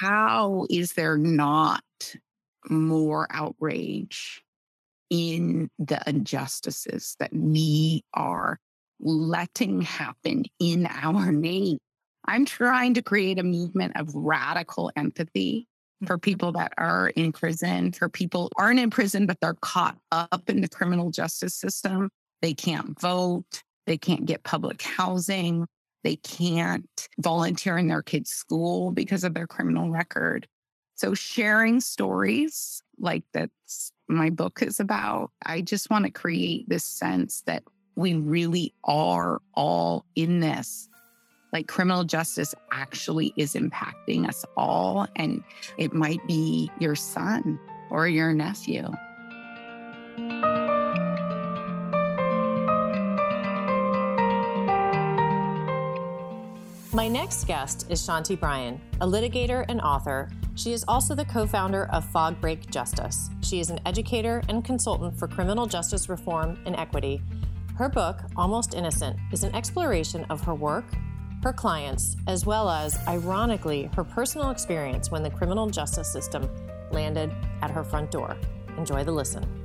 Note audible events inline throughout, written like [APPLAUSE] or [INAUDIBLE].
how is there not more outrage in the injustices that we are letting happen in our [LAUGHS] name? I'm trying to create a movement of radical empathy for mm-hmm. people that are in prison, for people aren't in prison, but they're caught up in the criminal justice system. They can't vote. They can't get public housing. They can't volunteer in their kids' school because of their criminal record. So, sharing stories like that's my book is about, I just want to create this sense that we really are all in this like criminal justice actually is impacting us all. And it might be your son or your nephew. My next guest is Shanti Brien, a litigator and author. She is also the co founder of Fog Break Justice. She is an educator and consultant for criminal justice reform and equity. Her book, Almost Innocent, is an exploration of her work, her clients, as well as, ironically, her personal experience when the criminal justice system landed at her front door. Enjoy the listen.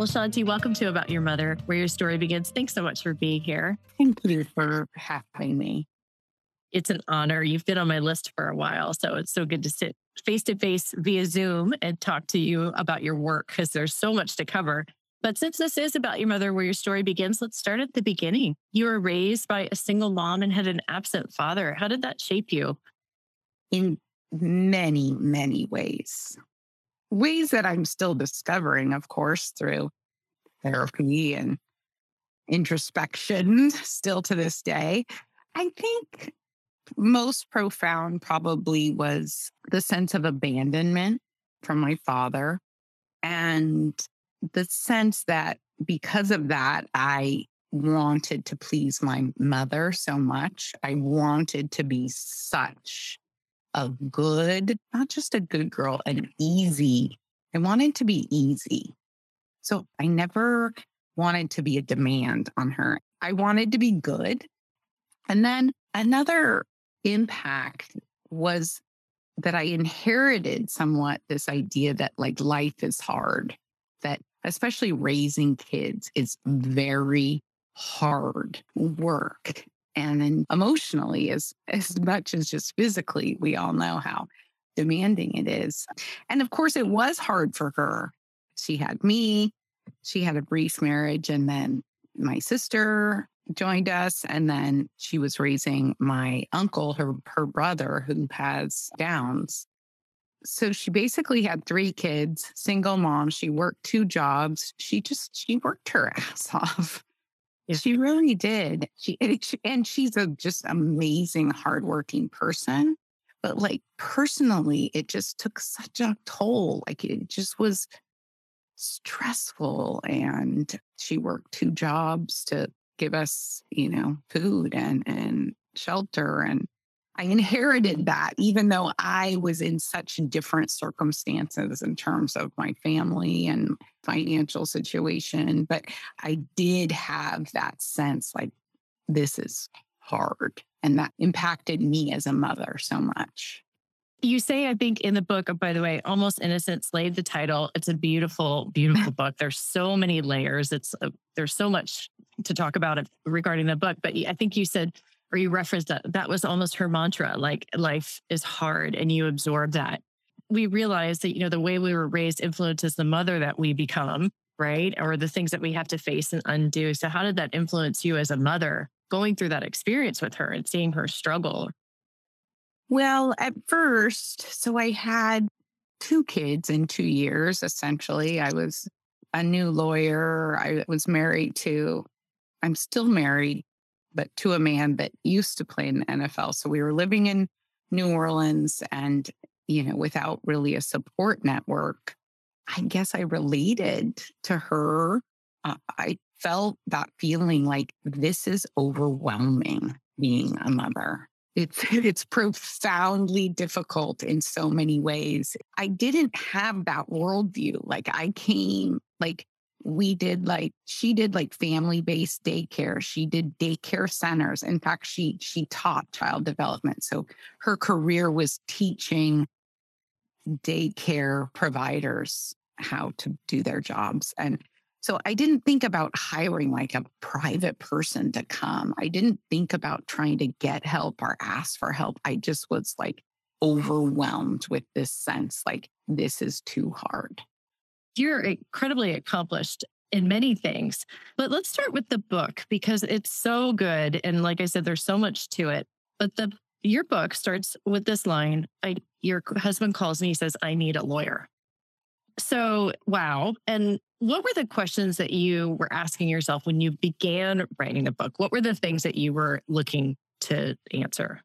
Well, Shanti, welcome to About Your Mother, where your story begins. Thanks so much for being here. Thank you for having me. It's an honor. You've been on my list for a while, so it's so good to sit face to face via Zoom and talk to you about your work because there's so much to cover. But since this is about your mother, where your story begins, let's start at the beginning. You were raised by a single mom and had an absent father. How did that shape you? In many, many ways. Ways that I'm still discovering, of course, through therapy and introspection, [LAUGHS] still to this day. I think most profound probably was the sense of abandonment from my father and the sense that because of that, I wanted to please my mother so much. I wanted to be such a good, not just a good girl, an easy. I wanted to be easy. So I never wanted to be a demand on her. I wanted to be good. And then another impact was that I inherited somewhat this idea that like life is hard, that especially raising kids is very hard work. And emotionally, as, as much as just physically, we all know how demanding it is. And of course, it was hard for her. She had me, she had a brief marriage, and then my sister joined us. And then she was raising my uncle, her, her brother, who has Downs so she basically had three kids, single mom. She worked two jobs. She just she worked her [LAUGHS] ass off. She really did. She and she's a just amazing, hardworking person. But like personally, it just took such a toll. Like it just was stressful. And she worked two jobs to give us, you know, food and and shelter and I inherited that, even though I was in such different circumstances in terms of my family and financial situation. But I did have that sense like, this is hard. And that impacted me as a mother so much. You say, I think in the book, by the way, Almost Innocent Slave, the title. It's a beautiful, beautiful book. There's so many layers. It's a, there's so much to talk about regarding the book. But I think you said or you referenced that that was almost her mantra like life is hard and you absorb that. We realized that you know the way we were raised influences the mother that we become right or the things that we have to face and undo. So how did that influence you as a mother going through that experience with her and seeing her struggle? Well at first so i had two kids in two years essentially. I was a new lawyer. I was married to i'm still married but to a man that used to play in the NFL. So we were living in New Orleans and, you know, without really a support network. I guess I related to her. Uh, I felt that feeling like this is overwhelming being a mother. It's [LAUGHS] it's profoundly difficult in so many ways. I didn't have that worldview. Like I came like we did like she did like family based daycare she did daycare centers in fact she she taught child development so her career was teaching daycare providers how to do their jobs and so i didn't think about hiring like a private person to come i didn't think about trying to get help or ask for help i just was like overwhelmed with this sense like this is too hard you're incredibly accomplished in many things. But let's start with the book because it's so good. And like I said, there's so much to it. But the your book starts with this line. I your husband calls me, he says, I need a lawyer. So wow. And what were the questions that you were asking yourself when you began writing the book? What were the things that you were looking to answer?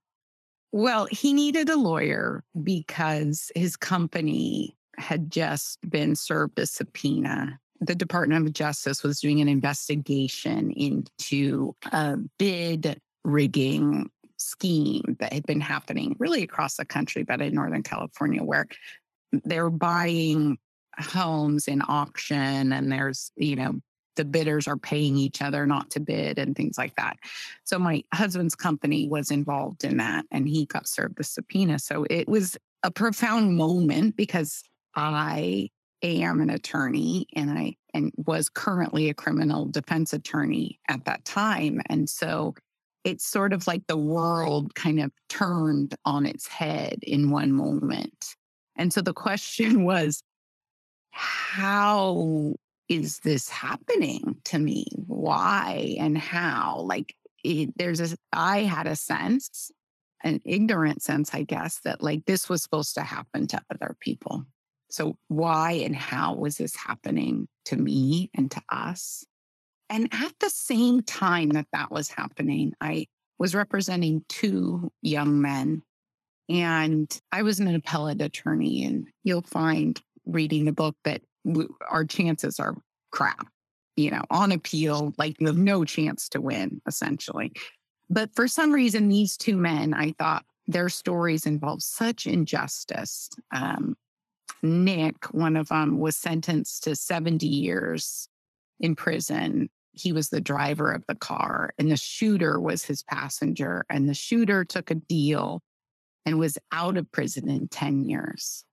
Well, he needed a lawyer because his company had just been served a subpoena. The Department of Justice was doing an investigation into a bid rigging scheme that had been happening really across the country, but in Northern California, where they're buying homes in auction and there's, you know, the bidders are paying each other not to bid and things like that. So my husband's company was involved in that and he got served the subpoena. So it was a profound moment because I am an attorney and I and was currently a criminal defense attorney at that time. And so it's sort of like the world kind of turned on its head in one moment. And so the question [LAUGHS] was, how is this happening to me? Why and how? Like, it, there's a, I had a sense, an ignorant sense, I guess, that like this was supposed to happen to other people. So, why and how was this happening to me and to us? And at the same time that that was happening, I was representing two young men. And I was an appellate attorney. And you'll find reading the book that our chances are crap, you know, on appeal, like you have no chance to win, essentially. But for some reason, these two men, I thought their stories involved such injustice. Um, Nick, one of them, was sentenced to 70 years in prison. He was the driver of the car, and the shooter was his passenger. And the shooter took a deal and was out of prison in 10 years.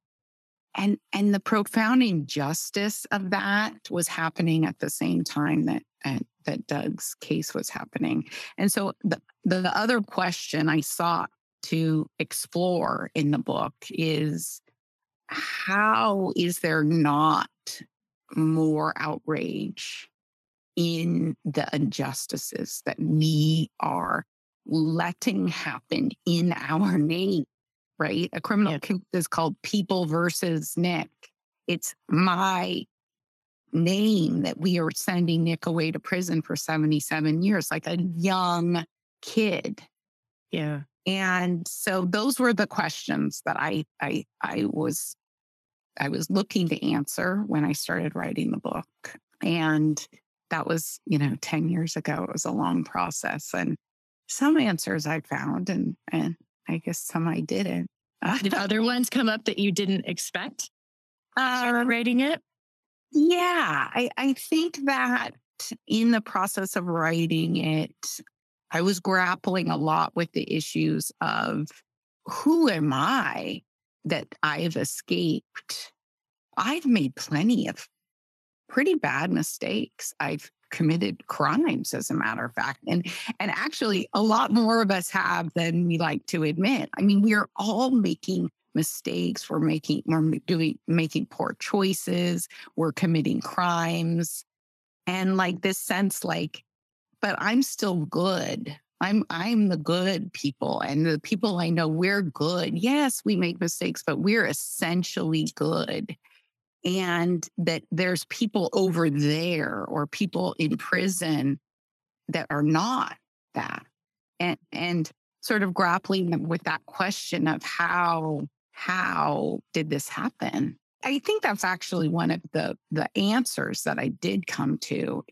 And, and the profound injustice of that was happening at the same time that, uh, that Doug's case was happening. And so the, the other question I sought to explore in the book is how is there not more outrage in the injustices that we are letting happen in our [LAUGHS] name, right? A criminal yeah. case is called People versus Nick. It's my name that we are sending Nick away to prison for 77 years, like a young kid. Yeah. And so those were the questions that I I I was I was looking to answer when I started writing the book. And that was, you know, 10 years ago. It was a long process. And some answers I found and and I guess some I didn't. [LAUGHS] Did other ones come up that you didn't expect? Uh, writing it? Yeah, I, I think that in the process of writing it, I was grappling a lot with the issues of who am I that I've escaped? I've made plenty of pretty bad mistakes. I've committed crimes as a matter of fact and and actually a lot more of us have than we like to admit i mean we are all making mistakes we're making we're doing making poor choices we're committing crimes and like this sense like but I'm still good. I'm I'm the good people and the people I know we're good. Yes, we make mistakes, but we're essentially good. And that there's people over there or people in prison that are not that. And and sort of grappling with that question of how how did this happen? I think that's actually one of the the answers that I did come to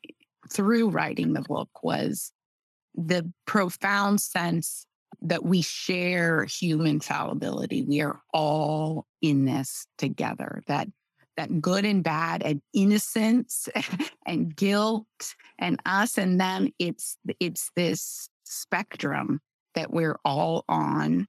through writing the book was the profound sense that we share human fallibility. We are all in this together, that that good and bad and innocence [LAUGHS] and guilt and us and them. It's it's this spectrum that we're all on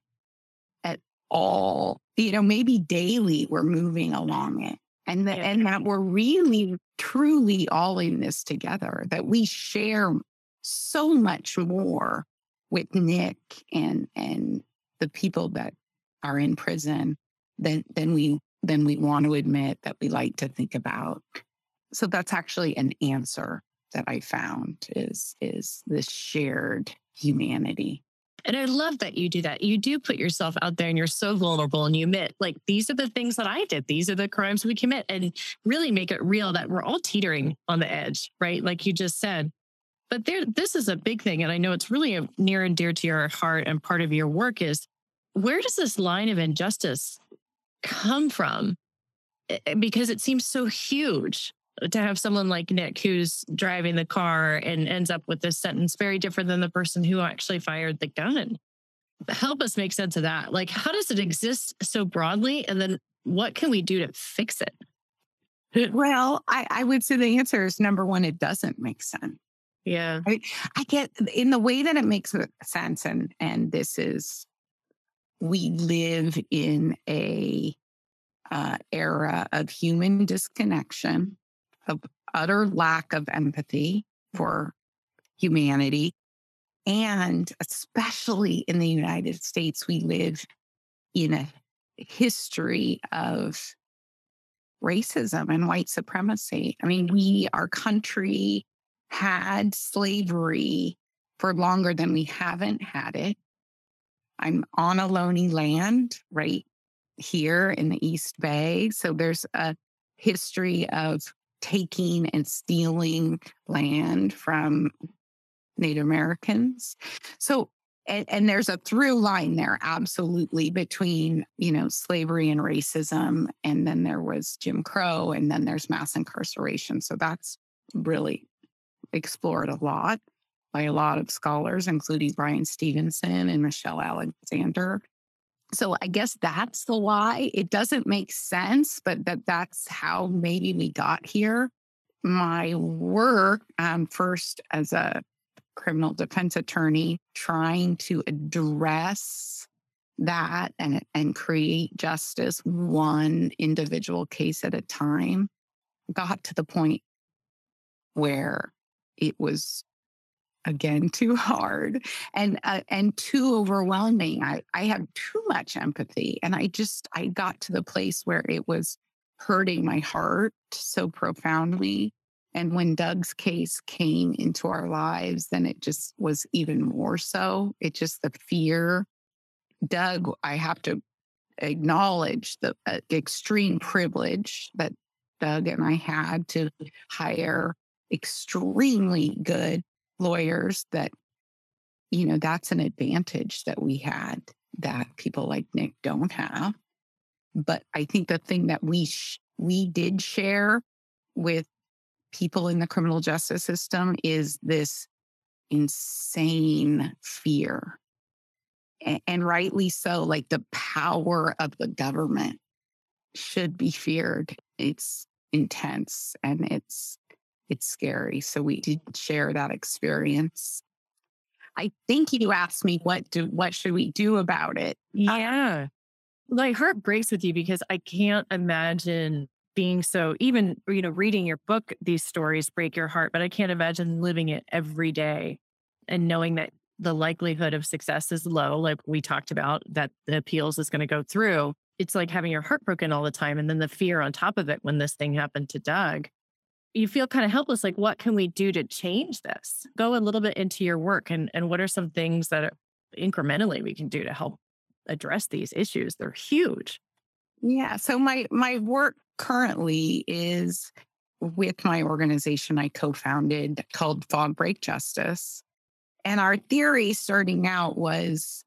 at all, you know, maybe daily we're moving along it. And that, and that we're really truly all in this together, that we share so much more with Nick and and the people that are in prison than than we than we want to admit that we like to think about. So that's actually an answer that I found is is this shared humanity. And I love that you do that. You do put yourself out there and you're so vulnerable and you admit, like, these are the things that I did. These are the crimes we commit and really make it real that we're all teetering on the edge, right? Like you just said. But there, this is a big thing. And I know it's really near and dear to your heart and part of your work is where does this line of injustice come from? Eh, eh, because it seems so huge to have someone like Nick who's driving the car and ends up with this sentence very different than the person who actually fired the gun. Help us make sense of that. Like, how does it exist so broadly? And then what can we do to fix it? Well, I, I would say the answer is number one, it doesn't make sense. Yeah. I, I get in the way that it makes sense, and and this is we live in a uh, era of human disconnection, of utter lack of empathy for humanity. And especially in the United States, we live in a history of racism and white supremacy. I mean, we, our country had slavery for longer than we haven't had it. I'm on Ohlone land right here in the East Bay. So there's a history of taking and stealing land from Native Americans. So and, and, there's a through line there absolutely between you know slavery and racism and then there was jim crow and then there's mass incarceration so that's really explored a lot by a lot of scholars, including Bryan Stevenson and Michelle Alexander. So I guess that's the why. It doesn't make sense, but that that's how maybe we got here. My work, um, first as a criminal defense attorney, trying to address that and and create justice one individual case at a time, got to the point where it was again too hard and uh, and too overwhelming. I i had too much empathy and i just i got to the place where it was hurting my heart so profoundly and when doug's case came into our lives then it just was even more so. It just the fear doug i have to acknowledge the uh, extreme privilege that doug and i had to hire extremely good lawyers that, you know, that's an advantage that we had that mm-hmm. people like Nick don't have. But I think the thing that we sh- we did share with people in the criminal justice system is this insane fear. And, and rightly so, like the power of the government should be feared. It's intense and it's it's scary. So we did share that experience. I think you asked me what do what should we do about it? Yeah. My heart breaks with you because I can't imagine being so even you know reading your book these stories break your heart but i can't imagine living it every day and knowing that the likelihood of success is low like we talked about that the appeals is going to go through it's like having your heart broken all the time and then the fear on top of it when this thing happened to doug you feel kind of helpless like what can we do to change this? Go a little bit into your work and and what are some things that are incrementally we can do to help address these issues? They're huge. Yeah so my my work currently is with my organization i co-founded called fog break justice and our theory starting out was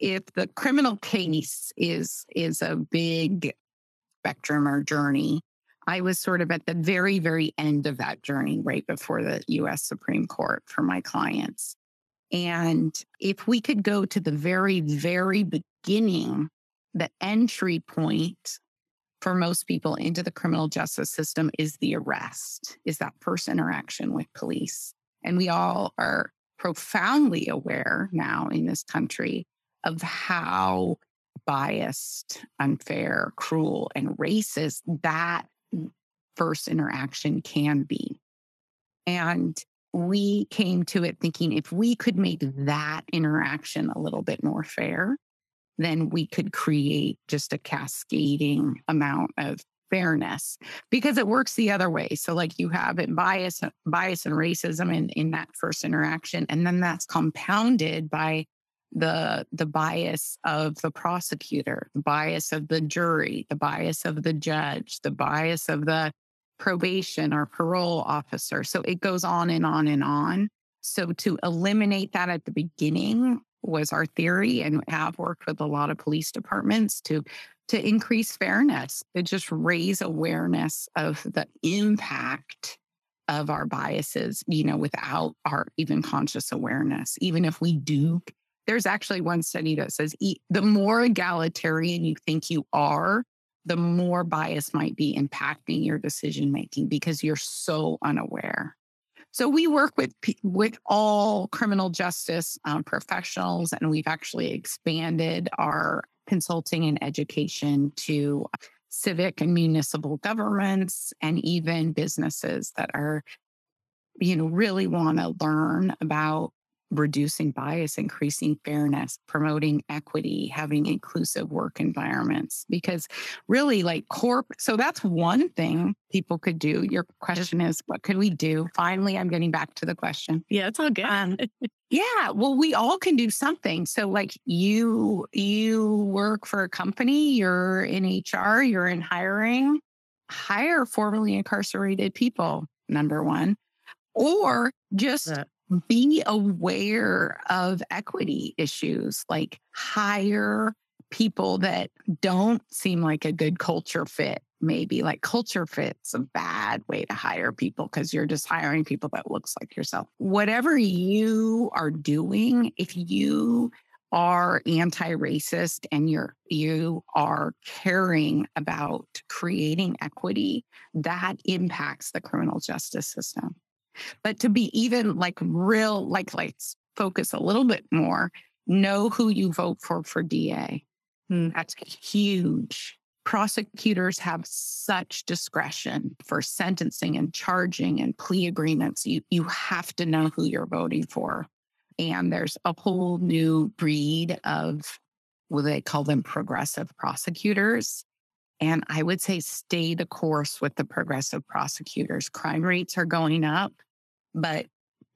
if the criminal case is is a big spectrum or journey I was sort of at the very, very end of that journey right before the US Supreme Court for my clients. And if we could go to the very, very beginning, the entry point for most people into the criminal justice system is the arrest, is that first interaction with police. And we all are profoundly aware now in this country of how biased, unfair, cruel, and racist that first interaction can be. And we came to it thinking if we could make that interaction a little bit more fair, then we could create just a cascading amount of fairness because it works the other way. So like you have it bias, bias and racism in, in that first interaction. And then that's compounded by the the bias of the prosecutor, the bias of the jury, the bias of the judge, the bias of the probation or parole officer. So it goes on and on and on. So to eliminate that at the beginning was our theory and have worked with a lot of police departments to to increase fairness, to just raise awareness of the impact of our biases, you know, without our even conscious awareness. Even if we do, there's actually one study that says the more egalitarian you think you are, the more bias might be impacting your decision making because you're so unaware. So we work with with all criminal justice um, professionals, and we've actually expanded our consulting and education to civic and municipal governments and even businesses that are, you know, really want to learn about reducing bias, increasing fairness, promoting equity, having inclusive work environments. Because really, like corp, so that's one thing people could do. Your question is, what could we do? Finally, I'm getting back to the question. Yeah, it's all good. Um, [LAUGHS] yeah, well, we all can do something. So, like you, you work for a company, you're in HR, you're in hiring, hire formerly incarcerated people. Number one, or just be aware of equity issues, like hire people that don't seem like a good culture fit. Maybe like culture fit's a bad way to hire people because you're just hiring people that looks like yourself. Whatever you are doing, if you are anti-racist and you're you are caring about creating equity that impacts the criminal justice system but to be even like real, like, let's focus a little bit more, know who you vote for for DA. Mm. That's huge. Prosecutors have such discretion for sentencing and charging and plea agreements. You, you have to know who you're voting for. And there's a whole new breed of what they call them progressive prosecutors. And I would say stay the course with the progressive prosecutors. Crime rates are going up but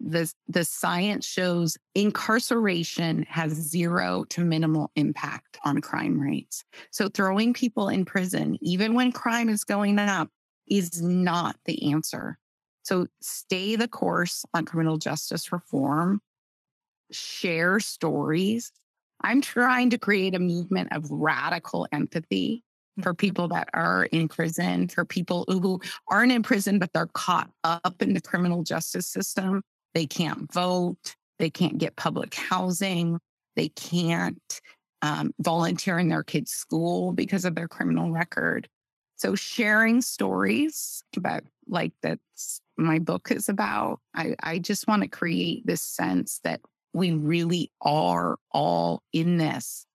the, the science shows incarceration has zero to minimal impact on crime rates. So throwing people in prison, even when crime is going up, is not the answer. So stay the course on criminal justice reform, share stories. I'm trying to create a movement of radical empathy for people that are in prison, for people who aren't in prison, but they're caught up in the criminal justice system. They can't vote, they can't get public housing, they can't um, volunteer in their kids' school because of their criminal record. So, sharing stories about like that's my book is about. I, I just want to create this sense that we really are all in this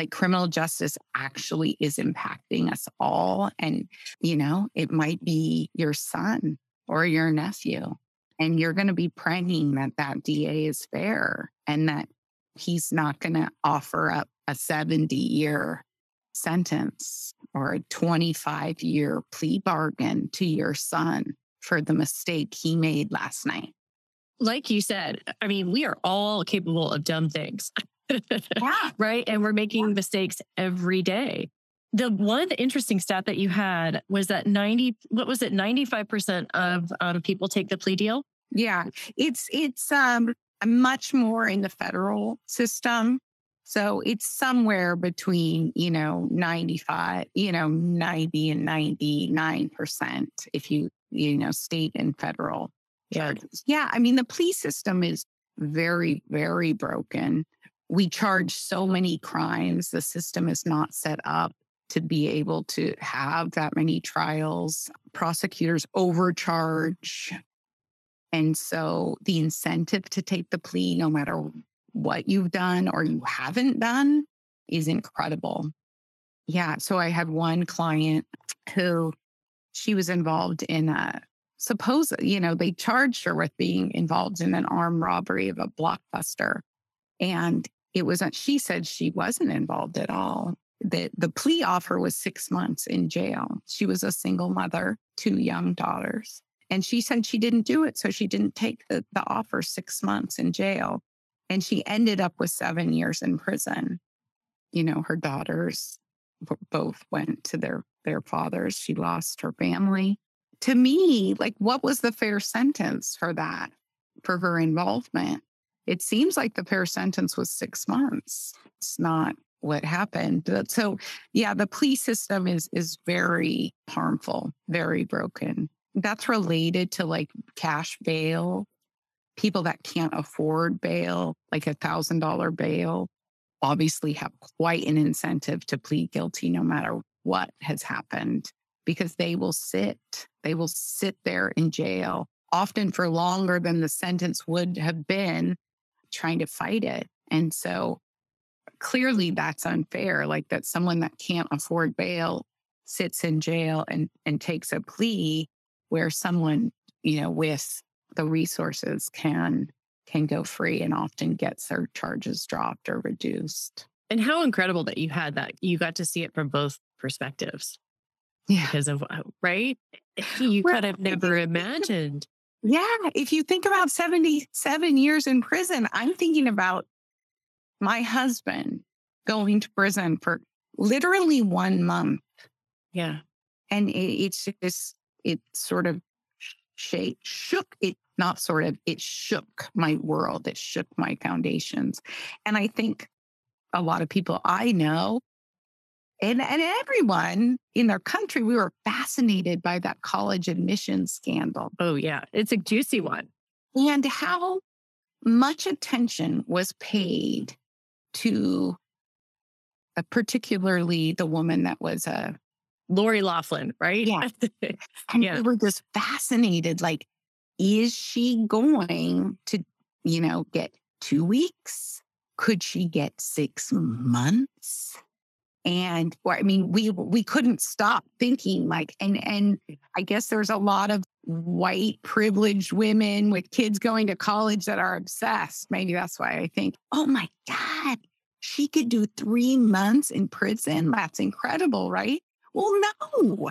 like criminal justice actually is impacting us all. And, you know, it might be your son or your nephew. And you're going to be praying that that DA is fair and that he's not going to offer up a 70 year sentence or a 25 year plea bargain to your son for the mistake he made last night. Like you said, I mean, we are all capable of dumb things. [LAUGHS] yeah. right. And we're making yeah. mistakes every day. The one interesting stat that you had was that 90, what was it? 95% of um, people take the plea deal. Yeah. It's, it's um, much more in the federal system. So it's somewhere between, you know, 95, you know, 90 and 99% if you, you know, state and federal charges. Yeah. I mean, the plea system is very, very broken we charge so many crimes. The system is not set up to be able to have that many trials. Prosecutors overcharge. And so the incentive to take the plea, no matter what you've done or you haven't done, is incredible. Yeah. So I had one client who she was involved in a suppose, you know, they charged her with being involved in an armed robbery of a blockbuster. And it was, she said she wasn't involved at all. That the plea offer was six months in jail. She was a single mother, two young daughters. And she said she didn't do it. So she didn't take the, the offer six months in jail. And she ended up with seven years in prison. You know, her daughters both went to their, their fathers. She lost her family to me, like, what was the fair sentence for that, for her involvement? It seems like the fair sentence was six months. It's not what happened. So, yeah, the plea system is is very harmful, very broken. That's related to like cash bail. People that can't afford bail, like a thousand dollar bail, obviously have quite an incentive to plead guilty no matter what has happened because they will sit, they will sit there in jail, often for longer than the sentence would have been trying to fight it. And so clearly that's unfair, like that someone that can't afford bail sits in jail and, and takes a plea where someone, you know, with the resources can can go free and often gets their charges dropped or reduced. And how incredible that you had that you got to see it from both perspectives yeah. because of uh, right you could have never imagined yeah if you think about 77 years in prison i'm thinking about my husband going to prison for literally one month. Yeah. And it, it's just it sort of shake, shook it not sort of it shook my world it shook my foundations. And i think a lot of people i know and, and everyone in their country, we were fascinated by that college admission scandal. Oh, yeah. It's a juicy one. And how much attention was paid to uh, particularly the woman that was a uh, Lori Loughlin, right? Yeah. [LAUGHS] and yeah. we were just fascinated. Like, is she going to, you know, get two weeks? Could she get six months? And i mean we we couldn't stop thinking like and and i guess there's a lot of white privileged women with kids going to college that are obsessed. Maybe that's why i think oh my god she could do three months in prison? That's incredible right? Well no.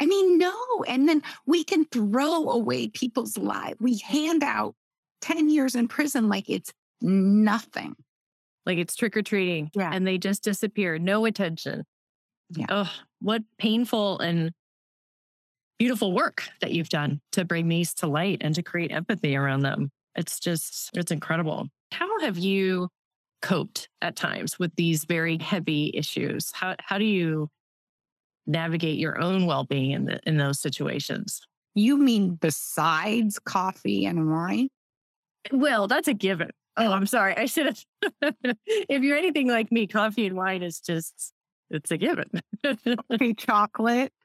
I mean no. And then we can throw away people's lives we hand out 10 years in prison like it's nothing like it's trick or treating. Yeah. And they just disappear. No attention. Yeah. Oh, what painful and beautiful work that you've done to bring these to light and to create empathy around them. It's just, it's incredible. How have you coped at times with these very heavy issues? How, how do you navigate your own well-being in, the, in those situations? You mean besides coffee and wine? Well, that's a given. Oh, I'm sorry. I should have. [LAUGHS] if you're anything like me, coffee and wine is just, it's a given. coffee, chocolate. [LAUGHS]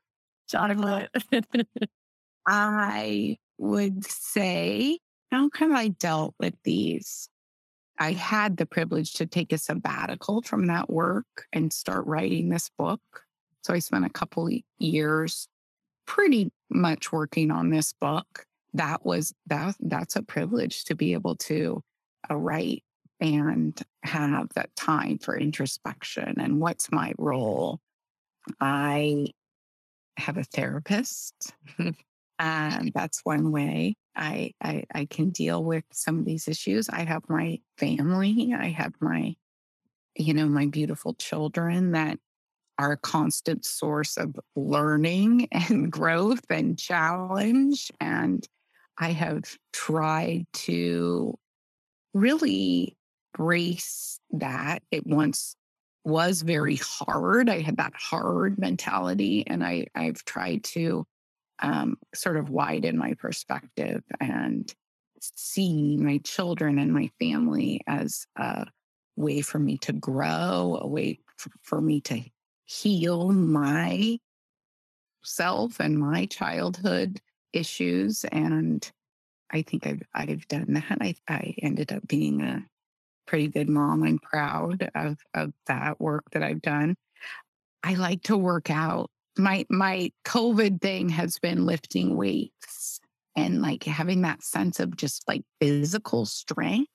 Chocolate. [LAUGHS] I would say, how have I dealt with these? I had the privilege to take a sabbatical from that work and start writing this book. So I spent a couple years pretty much working on this book. That was that that's a privilege to be able to a right and have that time for introspection and what's my role. I have a therapist. [LAUGHS] and that's one way I, I I can deal with some of these issues. I have my family. I have my, you know, my beautiful children that are a constant source of learning [LAUGHS] and growth and challenge. And I have tried to really brace that. It once was very hard. I had that hard mentality, and I, I've tried to um, sort of widen my perspective and see my children and my family as a way for me to grow, a way for, me to heal my self and my childhood issues. And I think I've I've done that. I I ended up being a pretty good mom. I'm proud of of that work that I've done. I like to work out. My my COVID thing has been lifting weights and like having that sense of just like physical strength.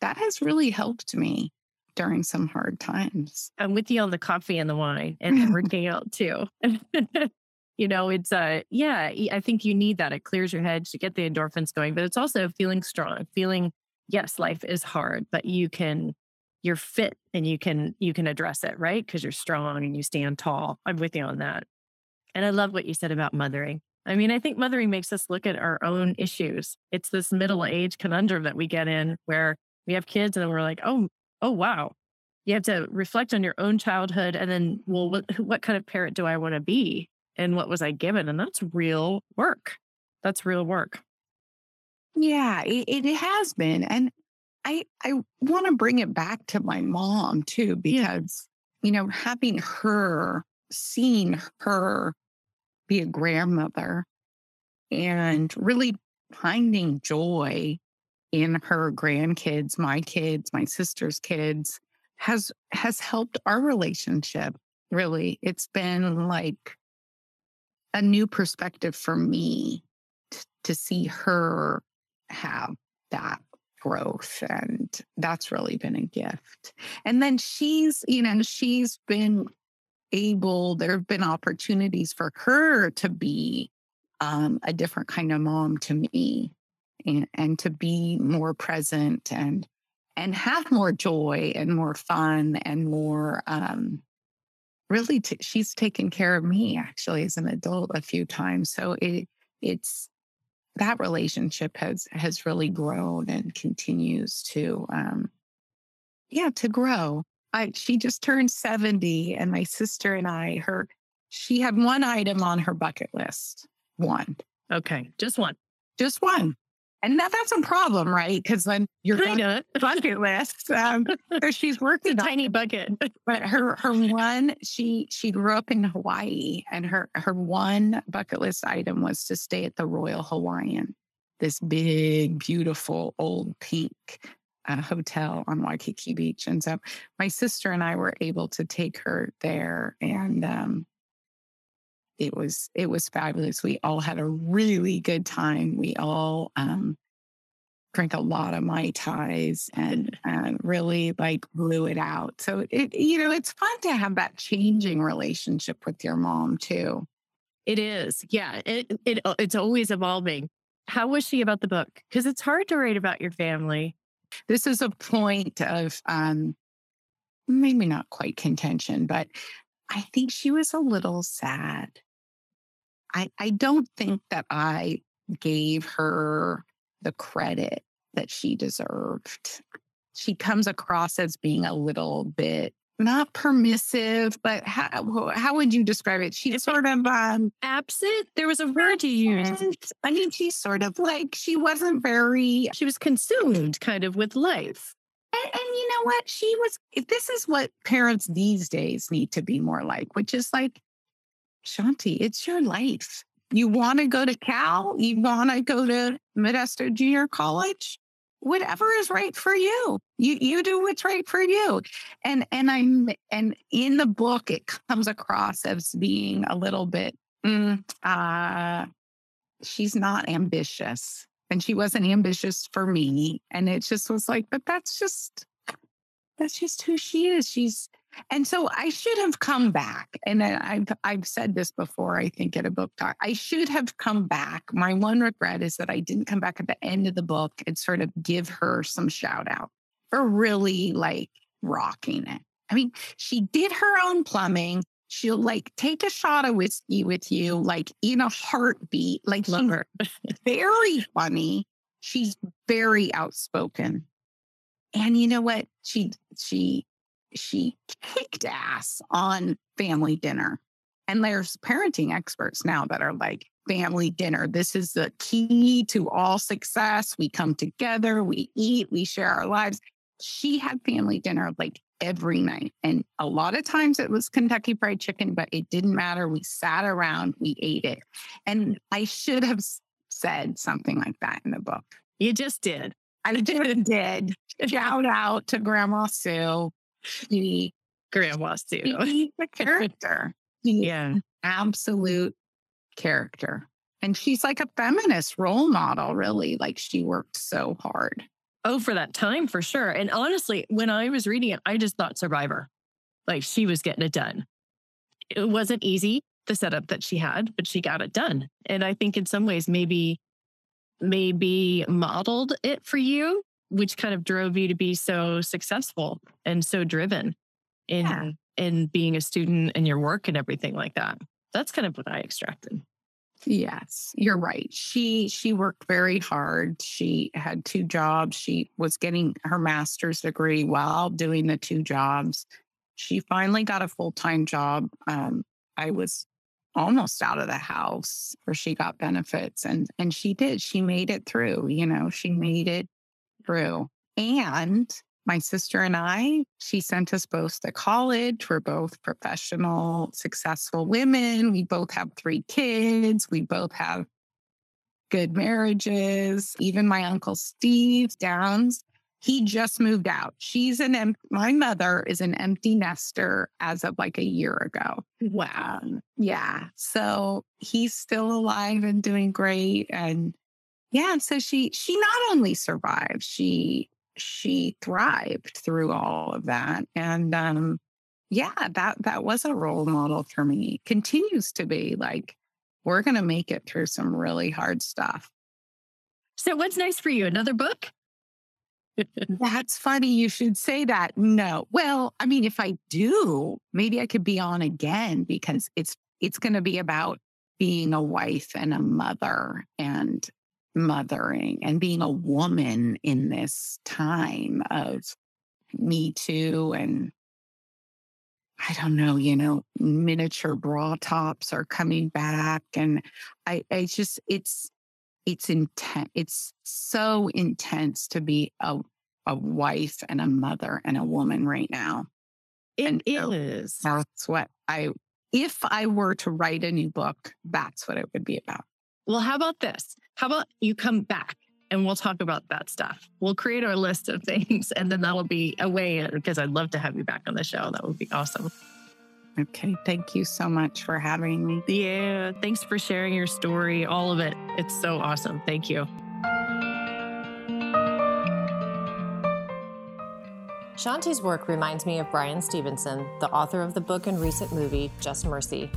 That has really helped me during some hard times. I'm with you on the coffee and the wine and [LAUGHS] working out too. [LAUGHS] you know, it's uh yeah, I think you need that. It clears your head to get the endorphins going, but it's also feeling strong, feeling yes, life is hard, but you can you're fit and you can you can address it, right? Because you're strong and you stand tall. I'm with you on that. And I love what you said about mothering. I mean, I think mothering makes us look at our own issues. It's this middle age conundrum that we get in where we have kids and we're like, oh, oh wow. You have to reflect on your own childhood and then, well, what, what kind of parent do I want to be? And what was I given? And that's real work. That's real work. Yeah, it, it has been. And I I want to bring it back to my mom too, because, you know, having her, seeing her be a grandmother and really finding joy in her grandkids, my kids, my sister's kids has has helped our relationship really. It's been like a new perspective for me t- to see her have that growth and that's really been a gift. And then she's you know she's been able there have been opportunities for her to be um, a different kind of mom to me and, and to be more present and and have more joy and more fun and more um, really t- she's taken care of me actually as an adult a few times so it it's that relationship has has really grown and continues to um yeah to grow. I she just turned 70 and my sister and i her she had one item on her bucket list. One. Okay just one. Just one and that, that's a problem, right? Because then you're going to bucket list. Um, so [LAUGHS] she's working a tiny bucket. [LAUGHS] But her her one, she she grew up in Hawaii, and her her one bucket list item was to stay at the Royal Hawaiian, this big, beautiful old pink uh, hotel on Waikiki Beach. And so my sister and I were able to take her there, and um, it was it was fabulous. We all had a really good time. We all um, drank a lot of mai tais and and really like blew it out. So it you know it's fun to have that changing relationship with your mom too. It is, yeah. It it uh, it's always evolving. How was she about the book? Because it's hard to write about your family. This is a point of um, maybe not quite contention, but I think she was a little sad. I, I don't think that I gave her the credit that she deserved. She comes across as being a little bit not permissive, but how how would you describe it? She's sort of um absent. There was a word you used. I mean, she's sort of like she wasn't very. She was consumed, kind of, with life. And, and, you know what? She was. This is what parents these days need to be more like, which is like Shanti, it's your life. You want to go to Cal? You want to go to Modesto Junior College? Whatever is right for you. You you do what's right for you. And and I'm and in the book it comes across as being a little bit mm, uh she's not ambitious. And she wasn't ambitious for me. And it just was like, but that's just that's just who she is. She's and so I should have come back. And I've I've said this before, I think at a book talk. I should have come back. My one regret is that I didn't come back at the end of the book and sort of give her some shout out for really like rocking it. I mean, she did her own plumbing. She'll like take a shot of whiskey with you, like in a heartbeat. Like Love her. very funny. She's very outspoken. And you know what? She she she kicked ass on family dinner. And there's parenting experts now that are like, family dinner. This is the key to all success. We come together, we eat, we share our lives. She had family dinner like every night. And a lot of times it was Kentucky Fried Chicken, but it didn't matter. We sat around, we ate it. And I should have said something like that in the book. You just did. I [LAUGHS] did. did. Shout out to Grandma Sue. She, Grandma Sue. A character. [LAUGHS] yeah. Absolute character. And she's like a feminist role model, really. Like she worked so hard. Oh, for that time, for sure. And honestly, when I was reading it, I just thought Survivor. Like she was getting it done. It wasn't easy, the setup that she had, but she got it done. And I think in some ways, maybe, maybe modeled it for you, which kind of drove you to be so successful and so driven in yeah. in being a student and your work and everything like that. That's kind of what I extracted. Yes, you're right. She she worked very hard. She had two jobs. She was getting her master's degree while doing the two jobs. She finally got a full-time job. Um, I was almost out of the house where she got benefits and and she did. She made it through, you know, she made it through. And my sister and I, she sent us both to college. We're both professional, successful women. We both have three kids. We both have good marriages. Even my uncle Steve Downs, he just moved out. She's an em- my mother is an empty nester as of like a year ago. Wow. Um, yeah. So he's still alive and doing great. And yeah, so she she not only survived, she she thrived through all of that. And um, yeah, that that was a role model for me. Continues to be like we're going to make it through some really hard stuff. So what's nice for you? Another book? [LAUGHS] That's funny. You should say that. No. Well, I mean, if I do, maybe I could be on again because it's it's going to be about being a wife and a mother and mothering and being a woman in this time of Me Too and I don't know, you know, miniature bra tops are coming back. And I, I just, it's, it's intense. It's so intense to be a, a wife and a mother and a woman right now. It and is. So that's what I, if I were to write a new book, that's what it would be about. Well, how about this? How about you come back and we'll talk about that stuff? We'll create our list of [LAUGHS] things and then that'll be a way because I'd love to have you back on the show. That would be awesome. Okay. Thank you so much for having me. Yeah. Thanks for sharing your story, all of it. It's so awesome. Thank you. Shanti's work reminds me of Bryan Stevenson, the author of the book and recent movie Just Mercy.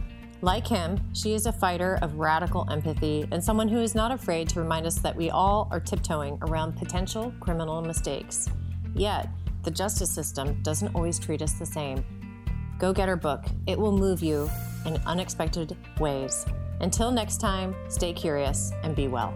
Like him, she is a fighter of radical empathy and someone who is not afraid to remind us that we all are tiptoeing around potential criminal mistakes. Yet, the justice system doesn't always treat us the same. Go get her book, it will move you in unexpected ways. Until next time, stay curious and be well.